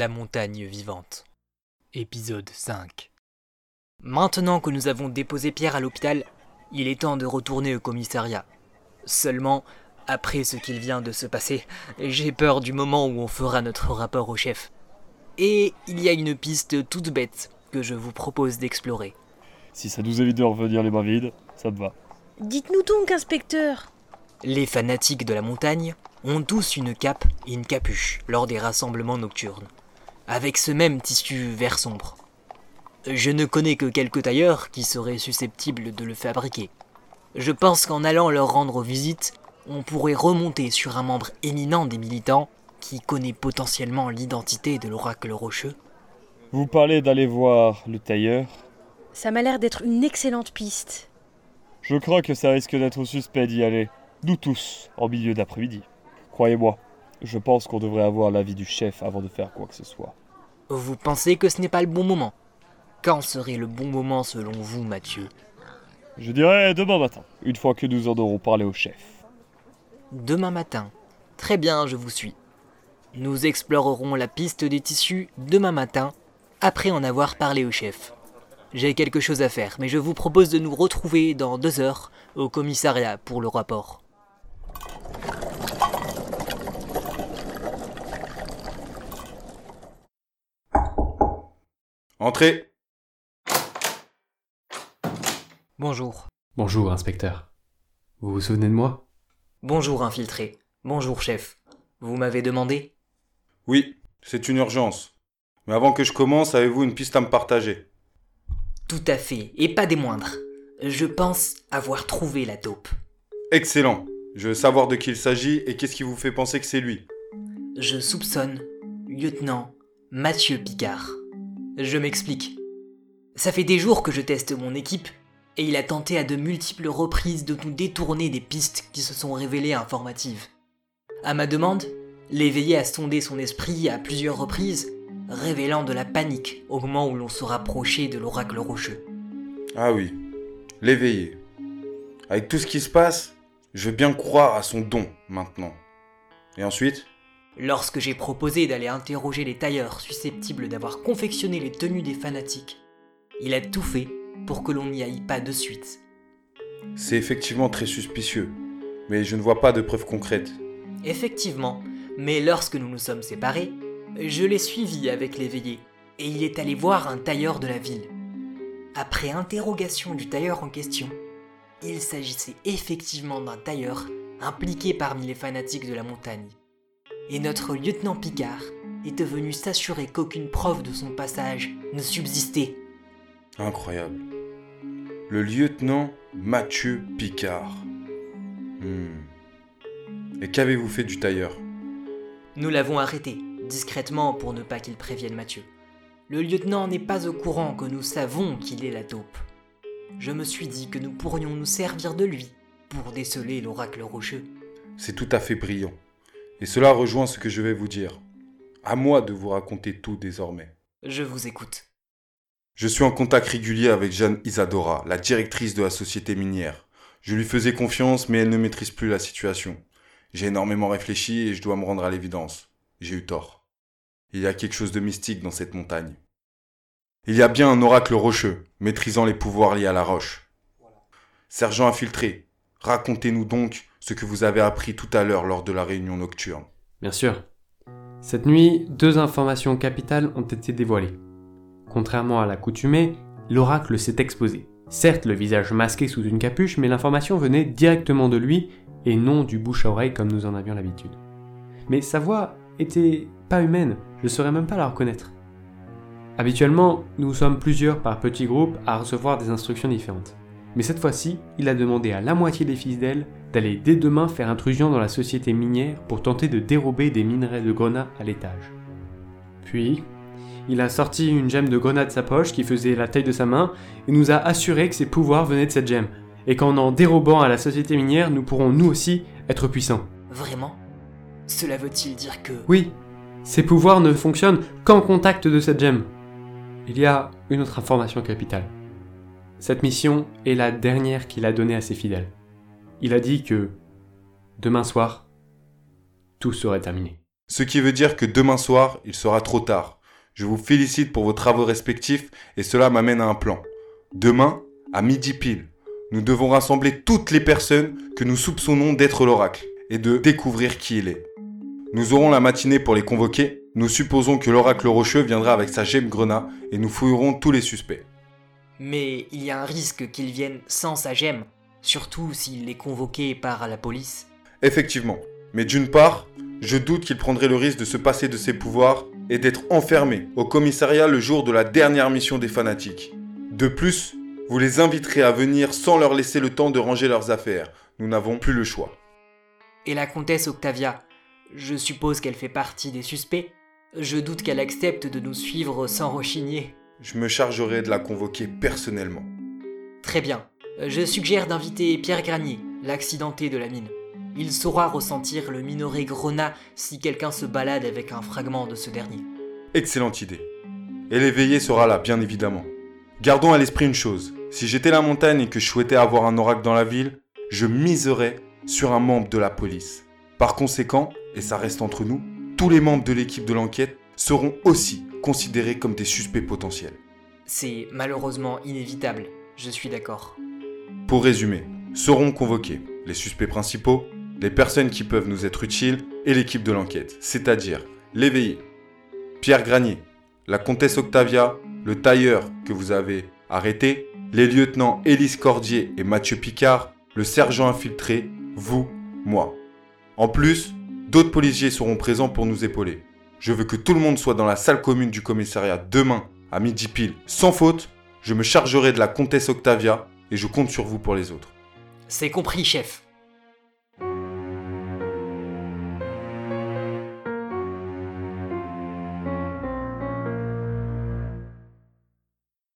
La montagne vivante. Épisode 5. Maintenant que nous avons déposé Pierre à l'hôpital, il est temps de retourner au commissariat. Seulement, après ce qu'il vient de se passer, j'ai peur du moment où on fera notre rapport au chef. Et il y a une piste toute bête que je vous propose d'explorer. Si ça nous évite de revenir les mains vides, ça me va. Dites-nous donc, inspecteur. Les fanatiques de la montagne ont tous une cape et une capuche lors des rassemblements nocturnes, avec ce même tissu vert sombre. Je ne connais que quelques tailleurs qui seraient susceptibles de le fabriquer. Je pense qu'en allant leur rendre visite, on pourrait remonter sur un membre éminent des militants qui connaît potentiellement l'identité de l'oracle rocheux. Vous parlez d'aller voir le tailleur Ça m'a l'air d'être une excellente piste. Je crois que ça risque d'être suspect d'y aller. Nous tous, en milieu d'après-midi. Croyez-moi, je pense qu'on devrait avoir l'avis du chef avant de faire quoi que ce soit. Vous pensez que ce n'est pas le bon moment Quand serait le bon moment selon vous, Mathieu? Je dirais demain matin, une fois que nous en aurons parlé au chef. Demain matin. Très bien, je vous suis. Nous explorerons la piste des tissus demain matin, après en avoir parlé au chef. J'ai quelque chose à faire, mais je vous propose de nous retrouver dans deux heures au commissariat pour le rapport. Entrez Bonjour. Bonjour, inspecteur. Vous vous souvenez de moi? Bonjour, infiltré. Bonjour, chef. Vous m'avez demandé? Oui, c'est une urgence. Mais avant que je commence, avez-vous une piste à me partager? Tout à fait, et pas des moindres. Je pense avoir trouvé la taupe. Excellent. Je veux savoir de qui il s'agit et qu'est-ce qui vous fait penser que c'est lui. Je soupçonne lieutenant Mathieu Picard. Je m'explique. Ça fait des jours que je teste mon équipe et il a tenté à de multiples reprises de nous détourner des pistes qui se sont révélées informatives. À ma demande, l'éveillé a sondé son esprit à plusieurs reprises, révélant de la panique au moment où l'on se rapprochait de l'oracle rocheux. Ah oui, l'éveillé. Avec tout ce qui se passe, je veux bien croire à son don maintenant. Et ensuite? Lorsque j'ai proposé d'aller interroger les tailleurs susceptibles d'avoir confectionné les tenues des fanatiques, il a tout fait pour que l'on n'y aille pas de suite. C'est effectivement très suspicieux, mais je ne vois pas de preuves concrètes. Effectivement, mais lorsque nous nous sommes séparés, je l'ai suivi avec l'éveillé, et il est allé voir un tailleur de la ville. Après interrogation du tailleur en question, il s'agissait effectivement d'un tailleur impliqué parmi les fanatiques de la montagne. Et notre lieutenant Picard était venu s'assurer qu'aucune preuve de son passage ne subsistait. Incroyable. Le lieutenant Mathieu Picard. Hmm. Et qu'avez-vous fait du tailleur? Nous l'avons arrêté, discrètement pour ne pas qu'il prévienne Mathieu. Le lieutenant n'est pas au courant que nous savons qu'il est la taupe. Je me suis dit que nous pourrions nous servir de lui pour déceler l'oracle rocheux. C'est tout à fait brillant. Et cela rejoint ce que je vais vous dire. À moi de vous raconter tout désormais. Je vous écoute. Je suis en contact régulier avec Jeanne Isadora, la directrice de la société minière. Je lui faisais confiance, mais elle ne maîtrise plus la situation. J'ai énormément réfléchi et je dois me rendre à l'évidence. J'ai eu tort. Il y a quelque chose de mystique dans cette montagne. Il y a bien un oracle rocheux, maîtrisant les pouvoirs liés à la roche. Sergent infiltré, racontez-nous donc ce que vous avez appris tout à l'heure lors de la réunion nocturne. Bien sûr. Cette nuit, deux informations capitales ont été dévoilées. Contrairement à l'accoutumée, l'oracle s'est exposé. Certes, le visage masqué sous une capuche, mais l'information venait directement de lui et non du bouche à oreille comme nous en avions l'habitude. Mais sa voix était pas humaine, je ne saurais même pas la reconnaître. Habituellement, nous sommes plusieurs par petits groupes à recevoir des instructions différentes. Mais cette fois-ci, il a demandé à la moitié des fidèles d'aller dès demain faire intrusion dans la société minière pour tenter de dérober des minerais de grenat à l'étage. Puis, il a sorti une gemme de grenat de sa poche qui faisait la taille de sa main et nous a assuré que ses pouvoirs venaient de cette gemme, et qu'en en dérobant à la société minière, nous pourrons nous aussi être puissants. Vraiment? Cela veut-il dire que... Oui, ses pouvoirs ne fonctionnent qu'en contact de cette gemme. Il y a une autre information capitale. Cette mission est la dernière qu'il a donnée à ses fidèles. Il a dit que demain soir, tout serait terminé. Ce qui veut dire que demain soir, il sera trop tard. Je vous félicite pour vos travaux respectifs et cela m'amène à un plan. Demain, à midi pile, nous devons rassembler toutes les personnes que nous soupçonnons d'être l'oracle et de découvrir qui il est. Nous aurons la matinée pour les convoquer. Nous supposons que l'oracle rocheux viendra avec sa gemme grenat et nous fouillerons tous les suspects. Mais il y a un risque qu'il vienne sans sa gemme, surtout s'il est convoqué par la police. Effectivement. Mais d'une part, je doute qu'il prendrait le risque de se passer de ses pouvoirs et d'être enfermé au commissariat le jour de la dernière mission des fanatiques. De plus, vous les inviterez à venir sans leur laisser le temps de ranger leurs affaires. Nous n'avons plus le choix. Et la comtesse Octavia, je suppose qu'elle fait partie des suspects. Je doute qu'elle accepte de nous suivre sans rechigner. Je me chargerai de la convoquer personnellement. Très bien. Je suggère d'inviter Pierre Granier, l'accidenté de la mine. Il saura ressentir le minoré grenat si quelqu'un se balade avec un fragment de ce dernier. Excellente idée. Et l'éveillé sera là, bien évidemment. Gardons à l'esprit une chose. Si j'étais la montagne et que je souhaitais avoir un oracle dans la ville, je miserais sur un membre de la police. Par conséquent, et ça reste entre nous, tous les membres de l'équipe de l'enquête seront aussi considérés comme des suspects potentiels. C'est malheureusement inévitable, je suis d'accord. Pour résumer, seront convoqués les suspects principaux, les personnes qui peuvent nous être utiles et l'équipe de l'enquête, c'est-à-dire l'éveillé, Pierre Granier, la comtesse Octavia, le tailleur que vous avez arrêté, les lieutenants Élise Cordier et Mathieu Picard, le sergent infiltré, vous, moi. En plus, d'autres policiers seront présents pour nous épauler. Je veux que tout le monde soit dans la salle commune du commissariat demain à midi pile, sans faute. Je me chargerai de la comtesse Octavia et je compte sur vous pour les autres. C'est compris, chef.